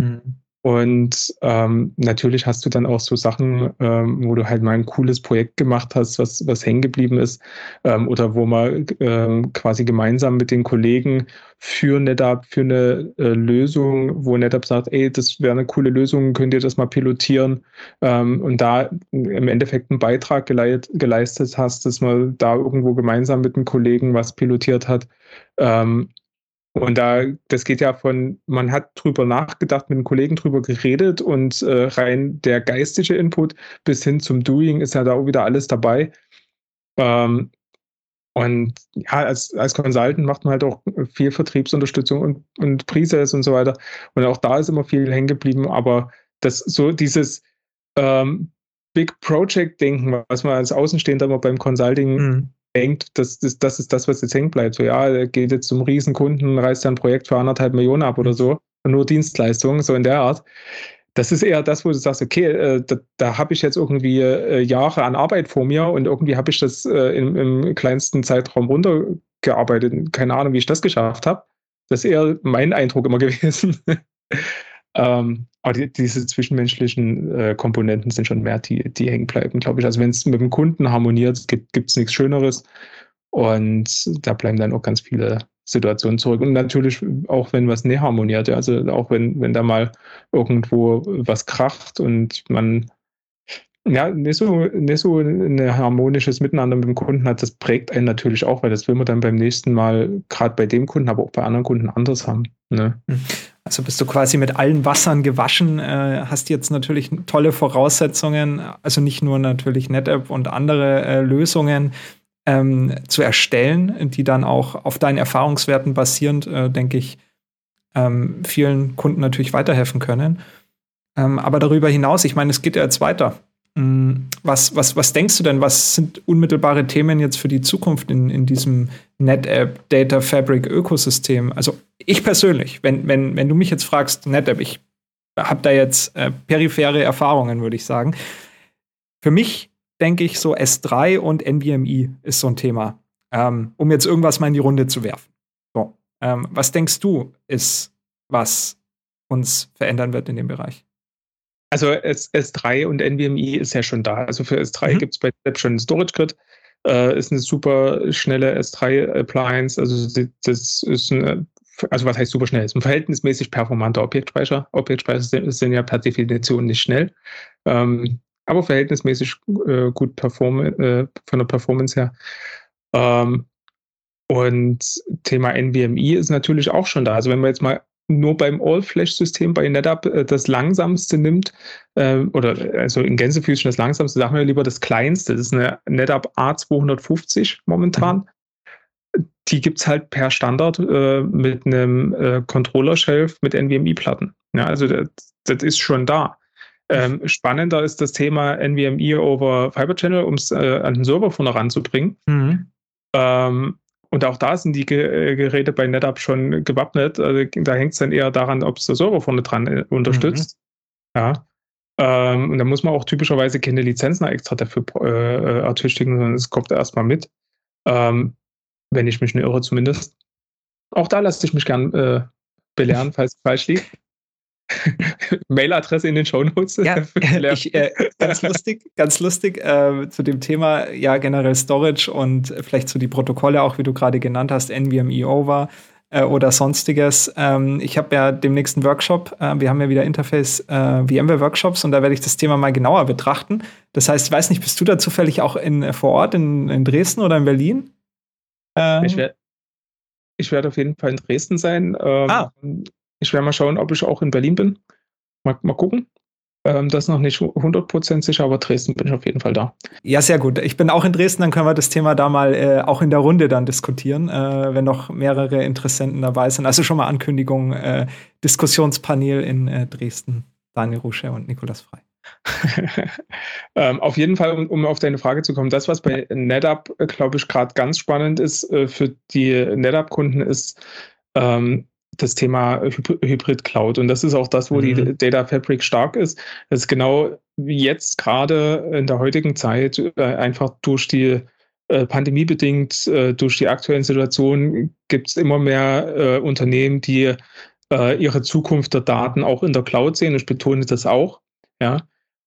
Mhm. Und ähm, natürlich hast du dann auch so Sachen, ähm, wo du halt mal ein cooles Projekt gemacht hast, was, was hängen geblieben ist, ähm, oder wo man ähm, quasi gemeinsam mit den Kollegen für NetApp, für eine äh, Lösung, wo NetApp sagt, ey, das wäre eine coole Lösung, könnt ihr das mal pilotieren ähm, und da im Endeffekt einen Beitrag geleit, geleistet hast, dass man da irgendwo gemeinsam mit einem Kollegen was pilotiert hat. Ähm, und da, das geht ja von, man hat drüber nachgedacht, mit einem Kollegen drüber geredet und äh, rein der geistige Input bis hin zum Doing ist ja da auch wieder alles dabei. Ähm, und ja, als, als Consultant macht man halt auch viel Vertriebsunterstützung und, und Presales und so weiter. Und auch da ist immer viel hängen geblieben, aber das so dieses ähm, Big Project Denken, was man als Außenstehender immer beim Consulting mhm denkt, das, das, das ist das, was jetzt hängen bleibt. So, ja, geht jetzt zum Riesenkunden, reißt ein Projekt für anderthalb Millionen ab oder so, nur Dienstleistungen, so in der Art. Das ist eher das, wo du sagst, okay, äh, da, da habe ich jetzt irgendwie äh, Jahre an Arbeit vor mir und irgendwie habe ich das äh, im, im, kleinsten Zeitraum runtergearbeitet. Keine Ahnung, wie ich das geschafft habe. Das ist eher mein Eindruck immer gewesen. ähm, aber die, diese zwischenmenschlichen äh, Komponenten sind schon mehr, die, die hängen bleiben, glaube ich. Also wenn es mit dem Kunden harmoniert, gibt es nichts Schöneres. Und da bleiben dann auch ganz viele Situationen zurück. Und natürlich auch, wenn was nicht harmoniert. Ja. Also auch wenn, wenn da mal irgendwo was kracht und man ja, nicht so, nicht so ein harmonisches Miteinander mit dem Kunden hat, das prägt einen natürlich auch, weil das will man dann beim nächsten Mal gerade bei dem Kunden, aber auch bei anderen Kunden anders haben. Ne? Hm. Also bist du quasi mit allen Wassern gewaschen, äh, hast jetzt natürlich tolle Voraussetzungen, also nicht nur natürlich NetApp und andere äh, Lösungen ähm, zu erstellen, die dann auch auf deinen Erfahrungswerten basierend, äh, denke ich, ähm, vielen Kunden natürlich weiterhelfen können. Ähm, aber darüber hinaus, ich meine, es geht ja jetzt weiter. Mm, was, was, was denkst du denn, was sind unmittelbare Themen jetzt für die Zukunft in, in diesem NetApp Data Fabric Ökosystem? Also ich persönlich, wenn, wenn, wenn du mich jetzt fragst, NetApp, ich habe da jetzt äh, periphere Erfahrungen, würde ich sagen. Für mich denke ich so S3 und NVMe ist so ein Thema, ähm, um jetzt irgendwas mal in die Runde zu werfen. So, ähm, was denkst du, ist was uns verändern wird in dem Bereich? Also S, S3 und NVMe ist ja schon da. Also für S3 mhm. gibt es bei Step schon Storage Grid. Äh, ist eine super schnelle S3-Appliance. Also das ist eine, also was heißt super schnell? Ist ein verhältnismäßig performanter Objektspeicher. Objektspeicher sind, sind ja per Definition nicht schnell. Ähm, aber verhältnismäßig äh, gut perform äh, von der Performance her. Ähm, und Thema NVMe ist natürlich auch schon da. Also wenn man jetzt mal nur beim All-Flash-System bei NetApp äh, das langsamste nimmt, äh, oder also in Gänsefüßchen das langsamste, sagen wir lieber das kleinste, das ist eine NetApp A250 momentan. Mhm. Die gibt es halt per Standard äh, mit einem äh, Controller-Shelf mit NVMe-Platten. Ja, also das, das, ist schon da. Ähm, spannender ist das Thema NVMe over Fiber Channel, um es äh, an den Server vorne ranzubringen. Mhm. Ähm, und auch da sind die äh, Geräte bei NetApp schon gewappnet. Also da hängt es dann eher daran, ob es der Server vorne dran äh, unterstützt. Mhm. Ja. Ähm, und da muss man auch typischerweise keine Lizenzen extra dafür äh, ertüchtigen, sondern es kommt erstmal mit. Ähm, wenn ich mich nicht irre, zumindest. Auch da lasse ich mich gern äh, belehren, falls es falsch liegt. Mailadresse in den Shownotes. Ja, ich, äh, ganz lustig, ganz lustig äh, zu dem Thema, ja, generell Storage und vielleicht zu so die Protokolle auch, wie du gerade genannt hast, NVMe Over äh, oder sonstiges. Ähm, ich habe ja demnächst einen Workshop. Äh, wir haben ja wieder Interface äh, VMware Workshops und da werde ich das Thema mal genauer betrachten. Das heißt, ich weiß nicht, bist du da zufällig auch in, vor Ort in, in Dresden oder in Berlin? Ähm, ich werde ich werd auf jeden Fall in Dresden sein. Ähm, ah. Ich werde mal schauen, ob ich auch in Berlin bin. Mal, mal gucken. Ähm, das ist noch nicht 100% sicher, aber Dresden bin ich auf jeden Fall da. Ja, sehr gut. Ich bin auch in Dresden, dann können wir das Thema da mal äh, auch in der Runde dann diskutieren, äh, wenn noch mehrere Interessenten dabei sind. Also schon mal Ankündigung, äh, Diskussionspanel in äh, Dresden, Daniel Rusche und Nikolas Frei. ähm, auf jeden Fall, um, um, auf deine Frage zu kommen, das, was bei NetApp, äh, glaube ich, gerade ganz spannend ist äh, für die NetApp-Kunden, ist, ähm, das Thema Hybrid Cloud. Und das ist auch das, wo mhm. die Data Fabric stark ist. Das ist genau jetzt gerade in der heutigen Zeit äh, einfach durch die äh, Pandemie bedingt, äh, durch die aktuellen Situationen gibt es immer mehr Unternehmen, die ihre Zukunft der Daten auch in der Cloud sehen. Ich betone das auch. Ja.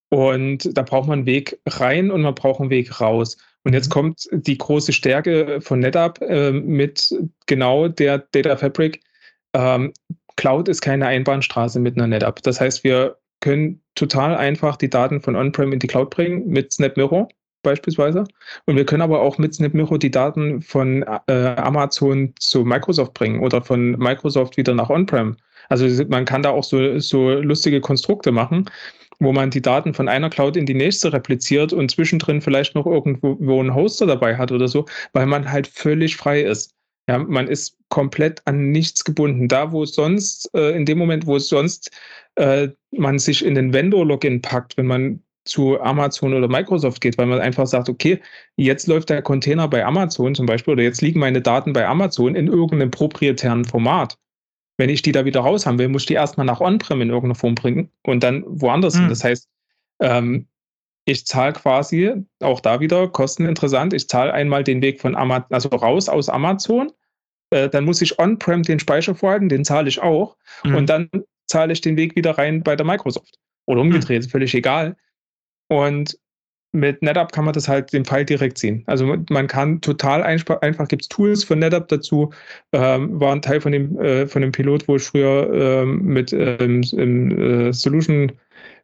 Und da braucht man einen Weg rein und man braucht einen Weg raus. Und jetzt mhm. kommt die große Stärke von NetApp äh, mit genau der Data Fabric, ähm, Cloud ist keine Einbahnstraße mit einer NetApp. Das heißt, wir können total einfach die Daten von On-Prem in die Cloud bringen mit SnapMirror beispielsweise. Und wir können aber auch mit SnapMirror die Daten von äh, Amazon zu Microsoft bringen oder von Microsoft wieder nach On-Prem. Also man kann da auch so, so lustige Konstrukte machen, wo man die Daten von einer Cloud in die nächste repliziert und zwischendrin vielleicht noch irgendwo einen Hoster dabei hat oder so, weil man halt völlig frei ist. Ja, man ist komplett an nichts gebunden. Da, wo sonst, äh, in dem Moment, wo sonst äh, man sich in den Vendor-Login packt, wenn man zu Amazon oder Microsoft geht, weil man einfach sagt, okay, jetzt läuft der Container bei Amazon zum Beispiel oder jetzt liegen meine Daten bei Amazon in irgendeinem proprietären Format. Wenn ich die da wieder raus haben will, muss ich die erstmal nach On-Prem in irgendeiner Form bringen und dann woanders hin. Mhm. Das heißt, ähm, ich zahle quasi, auch da wieder kosteninteressant, ich zahle einmal den Weg von Amazon, also raus aus Amazon, äh, dann muss ich on-prem den Speicher vorhalten, den zahle ich auch, mhm. und dann zahle ich den Weg wieder rein bei der Microsoft. Oder umgedreht, mhm. völlig egal. Und mit NetApp kann man das halt den Pfeil direkt ziehen. Also man kann total einfach, einfach gibt es Tools von NetApp dazu. Ähm, war ein Teil von dem, äh, von dem Pilot, wo ich früher ähm, mit ähm, im äh, Solution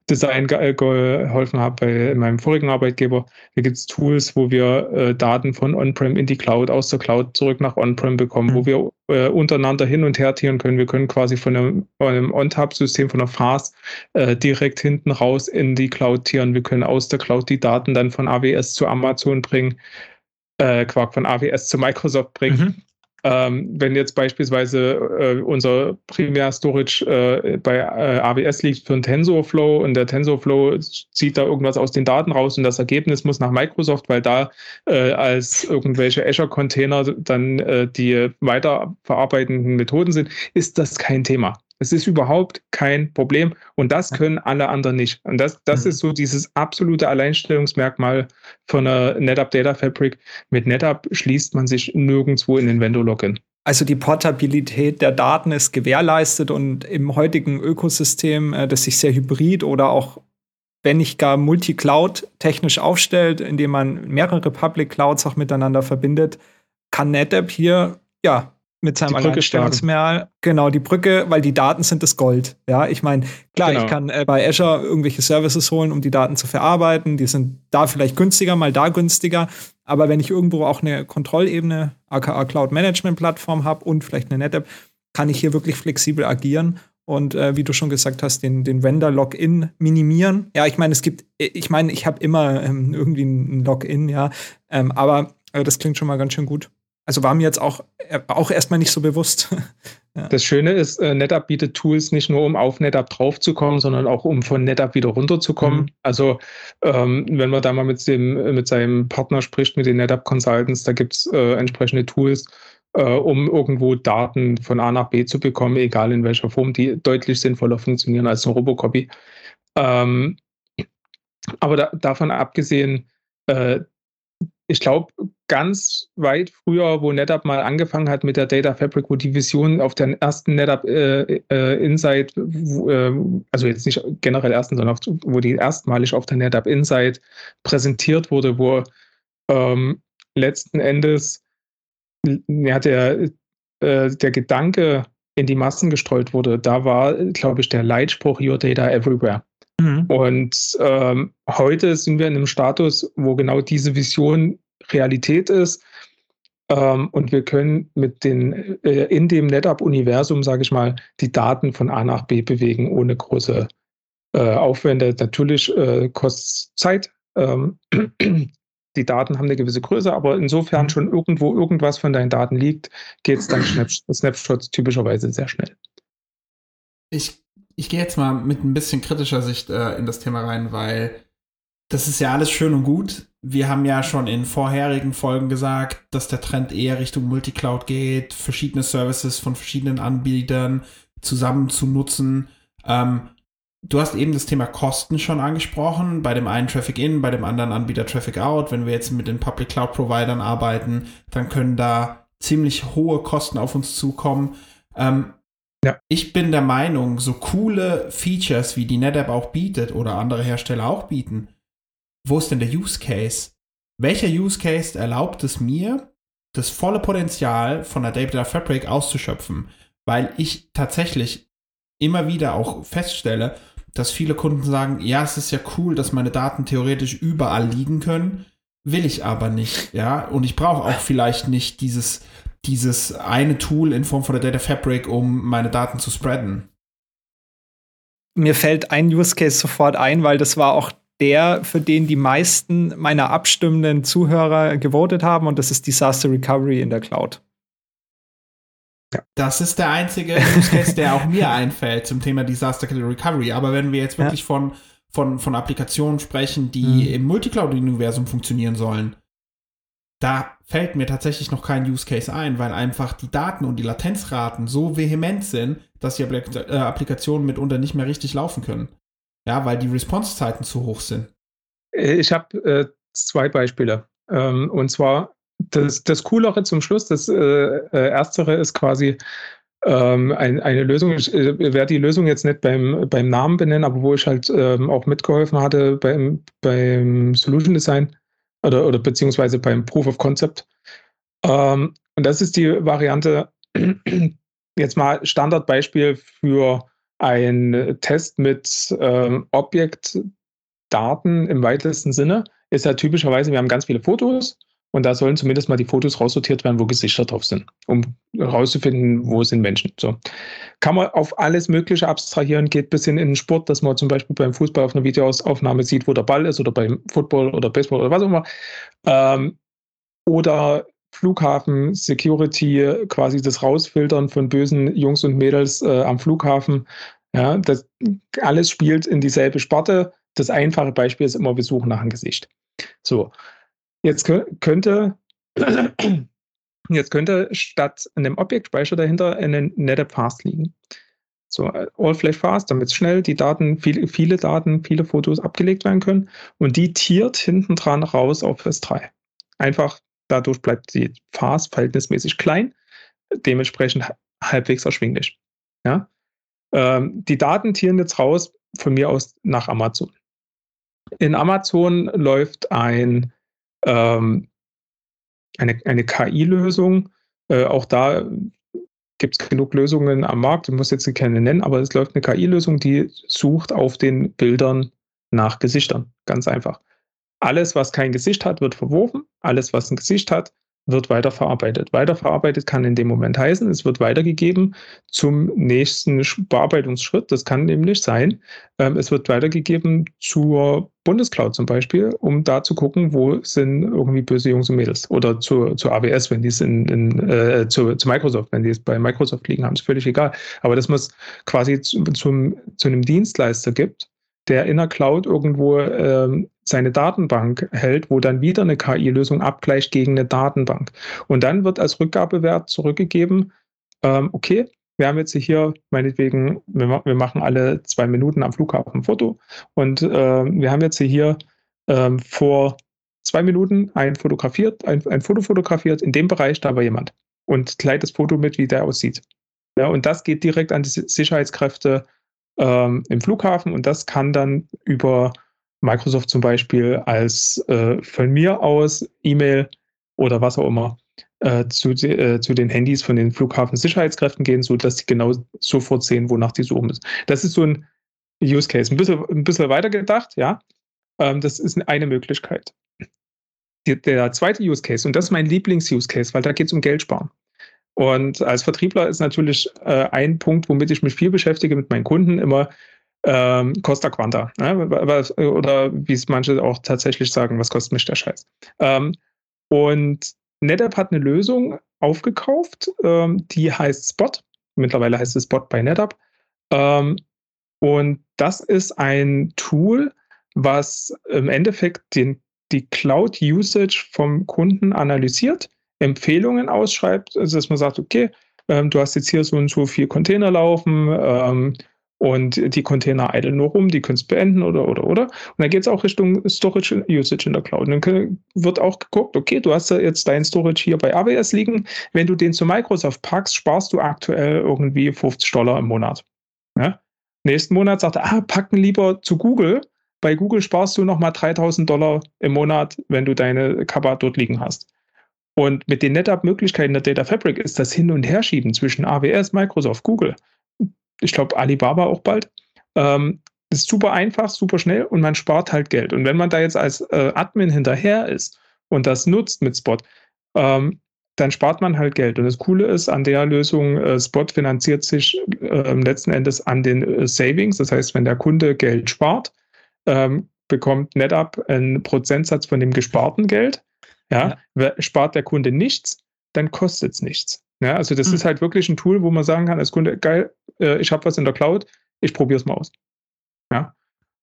Design ge geholfen habe bei meinem vorigen Arbeitgeber. Hier gibt es Tools, wo wir äh, Daten von On-Prem in die Cloud, aus der Cloud zurück nach On-Prem bekommen, mhm. wo wir äh, untereinander hin und her tieren können. Wir können quasi von einem, einem On-Tap-System, von der FAS, äh, direkt hinten raus in die Cloud tieren. Wir können aus der Cloud die Daten dann von AWS zu Amazon bringen, äh, Quark von AWS zu Microsoft bringen. Mhm. Ähm, wenn jetzt beispielsweise äh, unser Primär-Storage äh, bei äh, AWS liegt für einen TensorFlow und der TensorFlow zieht da irgendwas aus den Daten raus und das Ergebnis muss nach Microsoft, weil da äh, als irgendwelche Azure-Container dann äh, die weiterverarbeitenden Methoden sind, ist das kein Thema. Es ist überhaupt kein Problem und das können alle anderen nicht. Und das, das mhm. ist so dieses absolute Alleinstellungsmerkmal von einer NetApp Data Fabric. Mit NetApp schließt man sich nirgendwo in den Vendor-Login. Also die Portabilität der Daten ist gewährleistet und im heutigen Ökosystem, äh, das sich sehr hybrid oder auch wenn nicht gar Multicloud technisch aufstellt, indem man mehrere Public Clouds auch miteinander verbindet, kann NetApp hier ja mit seinem Alleinstellungsmerkmal. Genau, die Brücke, weil die Daten sind das Gold. Ja, ich meine, klar, genau. ich kann äh, bei Azure irgendwelche Services holen, um die Daten zu verarbeiten. Die sind da vielleicht günstiger, mal da günstiger. Aber wenn ich irgendwo auch eine Kontrollebene, aka Cloud Management Plattform habe und vielleicht eine NetApp, kann ich hier wirklich flexibel agieren und äh, wie du schon gesagt hast, den, den Vendor-Login minimieren. Ja, ich meine, es gibt, ich meine, ich habe immer ähm, irgendwie ein Login, ja, ähm, aber äh, das klingt schon mal ganz schön gut. Also war mir jetzt auch, äh, auch erstmal nicht so bewusst. ja. Das Schöne ist, äh, NetApp bietet Tools nicht nur, um auf NetApp draufzukommen, sondern auch um von NetApp wieder runterzukommen. Mhm. Also ähm, wenn man da mal mit, dem, mit seinem Partner spricht, mit den NetApp Consultants, da gibt es äh, entsprechende Tools, äh, um irgendwo Daten von A nach B zu bekommen, egal in welcher Form, die deutlich sinnvoller funktionieren als ein Robocopy. Ähm, aber da, davon abgesehen, äh, ich glaube, ganz weit früher, wo NetApp mal angefangen hat mit der Data Fabric, wo die Vision auf den ersten NetApp äh, äh, Insight, wo, äh, also jetzt nicht generell ersten, sondern auf, wo die erstmalig auf der NetApp Insight präsentiert wurde, wo ähm, letzten Endes ja, der, äh, der Gedanke in die Massen gestreut wurde, da war, glaube ich, der Leitspruch Your Data Everywhere. Mhm. Und ähm, heute sind wir in einem Status, wo genau diese Vision Realität ist. Ähm, und wir können mit den, äh, in dem NetApp-Universum, sage ich mal, die Daten von A nach B bewegen, ohne große äh, Aufwände. Natürlich äh, kostet es Zeit. Ähm, die Daten haben eine gewisse Größe, aber insofern mhm. schon irgendwo irgendwas von deinen Daten liegt, geht es dann Snapshots typischerweise sehr schnell. Ich ich gehe jetzt mal mit ein bisschen kritischer Sicht äh, in das Thema rein, weil das ist ja alles schön und gut. Wir haben ja schon in vorherigen Folgen gesagt, dass der Trend eher Richtung Multicloud geht, verschiedene Services von verschiedenen Anbietern zusammen zu nutzen. Ähm, du hast eben das Thema Kosten schon angesprochen. Bei dem einen Traffic In, bei dem anderen Anbieter Traffic Out. Wenn wir jetzt mit den Public Cloud Providern arbeiten, dann können da ziemlich hohe Kosten auf uns zukommen. Ähm, ja. Ich bin der Meinung, so coole Features wie die NetApp auch bietet oder andere Hersteller auch bieten, wo ist denn der Use Case? Welcher Use Case erlaubt es mir, das volle Potenzial von der Data Fabric auszuschöpfen? Weil ich tatsächlich immer wieder auch feststelle, dass viele Kunden sagen, ja, es ist ja cool, dass meine Daten theoretisch überall liegen können, will ich aber nicht, ja, und ich brauche auch vielleicht nicht dieses dieses eine Tool in Form von der Data Fabric, um meine Daten zu spreaden? Mir fällt ein Use Case sofort ein, weil das war auch der, für den die meisten meiner abstimmenden Zuhörer gewotet haben, und das ist Disaster Recovery in der Cloud. Das ist der einzige Use Case, der auch mir einfällt zum Thema Disaster Recovery. Aber wenn wir jetzt wirklich ja. von, von, von Applikationen sprechen, die mhm. im Multicloud-Universum funktionieren sollen, da fällt mir tatsächlich noch kein Use Case ein, weil einfach die Daten und die Latenzraten so vehement sind, dass die äh, Applikationen mitunter nicht mehr richtig laufen können. Ja, weil die Response-Zeiten zu hoch sind. Ich habe äh, zwei Beispiele. Ähm, und zwar das, das Coolere zum Schluss, das äh, äh Erstere ist quasi ähm, ein, eine Lösung. Ich äh, werde die Lösung jetzt nicht beim, beim Namen benennen, aber wo ich halt ähm, auch mitgeholfen hatte beim, beim Solution Design oder, oder beziehungsweise beim Proof of Concept. Ähm, und das ist die Variante, jetzt mal Standardbeispiel für ein Test mit ähm, Objektdaten im weitesten Sinne ist ja typischerweise, wir haben ganz viele Fotos und da sollen zumindest mal die Fotos raussortiert werden, wo Gesichter drauf sind, um herauszufinden, wo sind Menschen. So. Kann man auf alles Mögliche abstrahieren, geht bis hin in den Sport, dass man zum Beispiel beim Fußball auf einer Videoaufnahme sieht, wo der Ball ist oder beim Football oder Baseball oder was auch immer. Ähm, oder Flughafen, Security, quasi das Rausfiltern von bösen Jungs und Mädels äh, am Flughafen. Ja, das alles spielt in dieselbe Sparte. Das einfache Beispiel ist immer, wir suchen nach einem Gesicht. So, Jetzt könnte, jetzt könnte statt einem Objektspeicher dahinter eine NetApp Fast liegen. So, All Flash Fast, damit schnell die Daten, viele, viele Daten, viele Fotos abgelegt werden können. Und die tiert hinten dran raus auf S3. Einfach dadurch bleibt die Fast verhältnismäßig klein, dementsprechend halbwegs erschwinglich. Ja? Ähm, die Daten tieren jetzt raus von mir aus nach Amazon. In Amazon läuft ein ähm, eine, eine KI-Lösung. Äh, auch da gibt es genug Lösungen am Markt. Ich muss jetzt keine nennen, aber es läuft eine KI-Lösung, die sucht auf den Bildern nach Gesichtern. Ganz einfach. Alles, was kein Gesicht hat, wird verworfen. Alles, was ein Gesicht hat, wird weiterverarbeitet. Weiterverarbeitet kann in dem Moment heißen, es wird weitergegeben zum nächsten Bearbeitungsschritt. Das kann nämlich sein, ähm, es wird weitergegeben zur Bundescloud zum Beispiel, um da zu gucken, wo sind irgendwie böse Jungs und Mädels. Oder zu, zu AWS, wenn die es in, in äh, zu, zu Microsoft, wenn die es bei Microsoft liegen haben, ist völlig egal. Aber dass man es quasi zu, zum, zu einem Dienstleister gibt, der in der Cloud irgendwo ähm, seine Datenbank hält, wo dann wieder eine KI-Lösung abgleicht gegen eine Datenbank. Und dann wird als Rückgabewert zurückgegeben, ähm, okay, wir haben jetzt hier meinetwegen, wir, wir, machen alle zwei Minuten am Flughafen ein Foto und äh, wir haben jetzt hier ähm, vor zwei Minuten ein fotografiert, ein, ein Foto fotografiert, in dem Bereich, da war jemand und gleitet das Foto mit, wie der aussieht. Ja, und das geht direkt an die Sicherheitskräfte ähm, im Flughafen und das kann dann über Microsoft zum Beispiel als äh, von mir aus E-Mail oder was auch immer äh, zu, äh, zu den Handys von den Flughafensicherheitskräften gehen, sodass die genau sofort sehen, wonach die suchen müssen. Das ist so ein Use Case. Ein bisschen, ein bisschen weiter gedacht, ja. Ähm, das ist eine Möglichkeit. Der zweite Use Case, und das ist mein Lieblings-Use Case, weil da geht es um Geld sparen. Und als Vertriebler ist natürlich äh, ein Punkt, womit ich mich viel beschäftige mit meinen Kunden, immer ähm, Costa Quanta. Ne? Oder wie es manche auch tatsächlich sagen, was kostet mich der Scheiß? Ähm, und NetApp hat eine Lösung aufgekauft, ähm, die heißt Spot. Mittlerweile heißt es Spot bei NetApp. Ähm, und das ist ein Tool, was im Endeffekt den, die Cloud-Usage vom Kunden analysiert Empfehlungen ausschreibt, also dass man sagt, okay, ähm, du hast jetzt hier so und so viel Container laufen ähm, und die Container eideln nur rum, die können es beenden oder oder oder. Und dann geht es auch Richtung Storage Usage in der Cloud. Und dann wird auch geguckt, okay, du hast ja jetzt dein Storage hier bei AWS liegen. Wenn du den zu Microsoft packst, sparst du aktuell irgendwie 50 Dollar im Monat. Ja? Nächsten Monat sagt er, ah, packen lieber zu Google. Bei Google sparst du nochmal 3000 Dollar im Monat, wenn du deine Kappa dort liegen hast. Und mit den NetApp-Möglichkeiten der Data Fabric ist das Hin- und Herschieben zwischen AWS, Microsoft, Google, ich glaube Alibaba auch bald, ähm, ist super einfach, super schnell und man spart halt Geld. Und wenn man da jetzt als äh, Admin hinterher ist und das nutzt mit Spot, ähm, dann spart man halt Geld. Und das Coole ist an der Lösung, äh, Spot finanziert sich äh, letzten Endes an den äh, Savings. Das heißt, wenn der Kunde Geld spart, ähm, bekommt NetApp einen Prozentsatz von dem gesparten Geld. Ja, ja. spart der Kunde nichts, dann kostet es nichts. Ja, also das mhm. ist halt wirklich ein Tool, wo man sagen kann als Kunde, geil, äh, ich habe was in der Cloud, ich probiere es mal aus. Ja.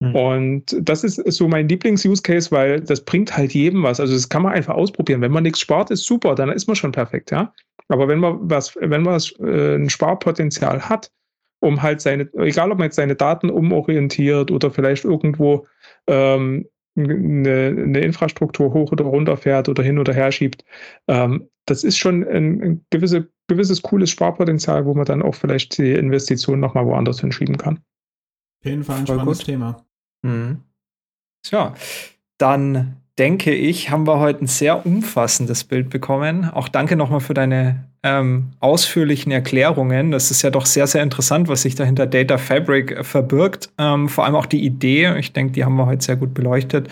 Mhm. Und das ist, ist so mein Lieblings-Use-Case, weil das bringt halt jedem was. Also das kann man einfach ausprobieren. Wenn man nichts spart, ist super, dann ist man schon perfekt, ja. Aber wenn man was, wenn man was, äh, ein Sparpotenzial hat, um halt seine, egal ob man jetzt seine Daten umorientiert oder vielleicht irgendwo ähm, eine, eine, Infrastruktur hoch oder runter fährt oder hin oder her schiebt. Ähm, das ist schon ein, ein gewisse, gewisses cooles Sparpotenzial, wo man dann auch vielleicht die Investition nochmal woanders hinschieben kann. Auf jeden Fall ein Voll spannendes gut. Thema. Mhm. Tja, dann denke ich, haben wir heute ein sehr umfassendes Bild bekommen. Auch danke nochmal für deine ähm, ausführlichen Erklärungen. Das ist ja doch sehr, sehr interessant, was sich dahinter Data Fabric äh, verbirgt. Ähm, vor allem auch die Idee. Ich denke, die haben wir heute sehr gut beleuchtet.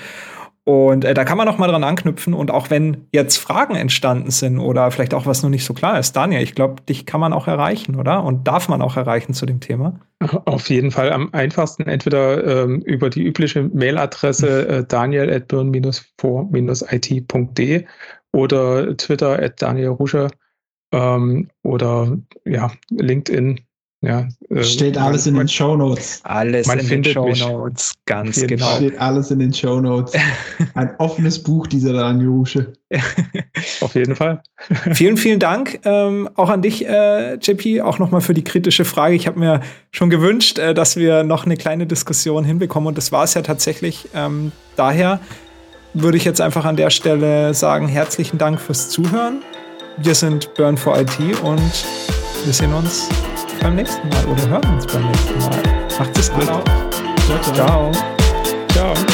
Und äh, da kann man noch mal dran anknüpfen. Und auch wenn jetzt Fragen entstanden sind oder vielleicht auch was noch nicht so klar ist, Daniel, ich glaube, dich kann man auch erreichen, oder? Und darf man auch erreichen zu dem Thema? Auf jeden Fall am einfachsten entweder ähm, über die übliche Mailadresse äh, daniel.birn-vor-it.de oder Twitter at Daniel Rusche ähm, oder ja, LinkedIn ja, äh, Steht alles in den Show Notes. Alles in den Show Notes, ganz genau. Steht alles in den Show Notes. Ein offenes Buch, dieser Daniel Rusche. Auf jeden Fall. vielen, vielen Dank ähm, auch an dich, äh, JP, auch nochmal für die kritische Frage. Ich habe mir schon gewünscht, äh, dass wir noch eine kleine Diskussion hinbekommen und das war es ja tatsächlich. Ähm, daher würde ich jetzt einfach an der Stelle sagen, herzlichen Dank fürs Zuhören. Wir sind Burn for IT und wir sehen uns beim nächsten Mal oder hören uns beim nächsten Mal. Macht es gut. Ciao. Ciao. Ciao. ciao.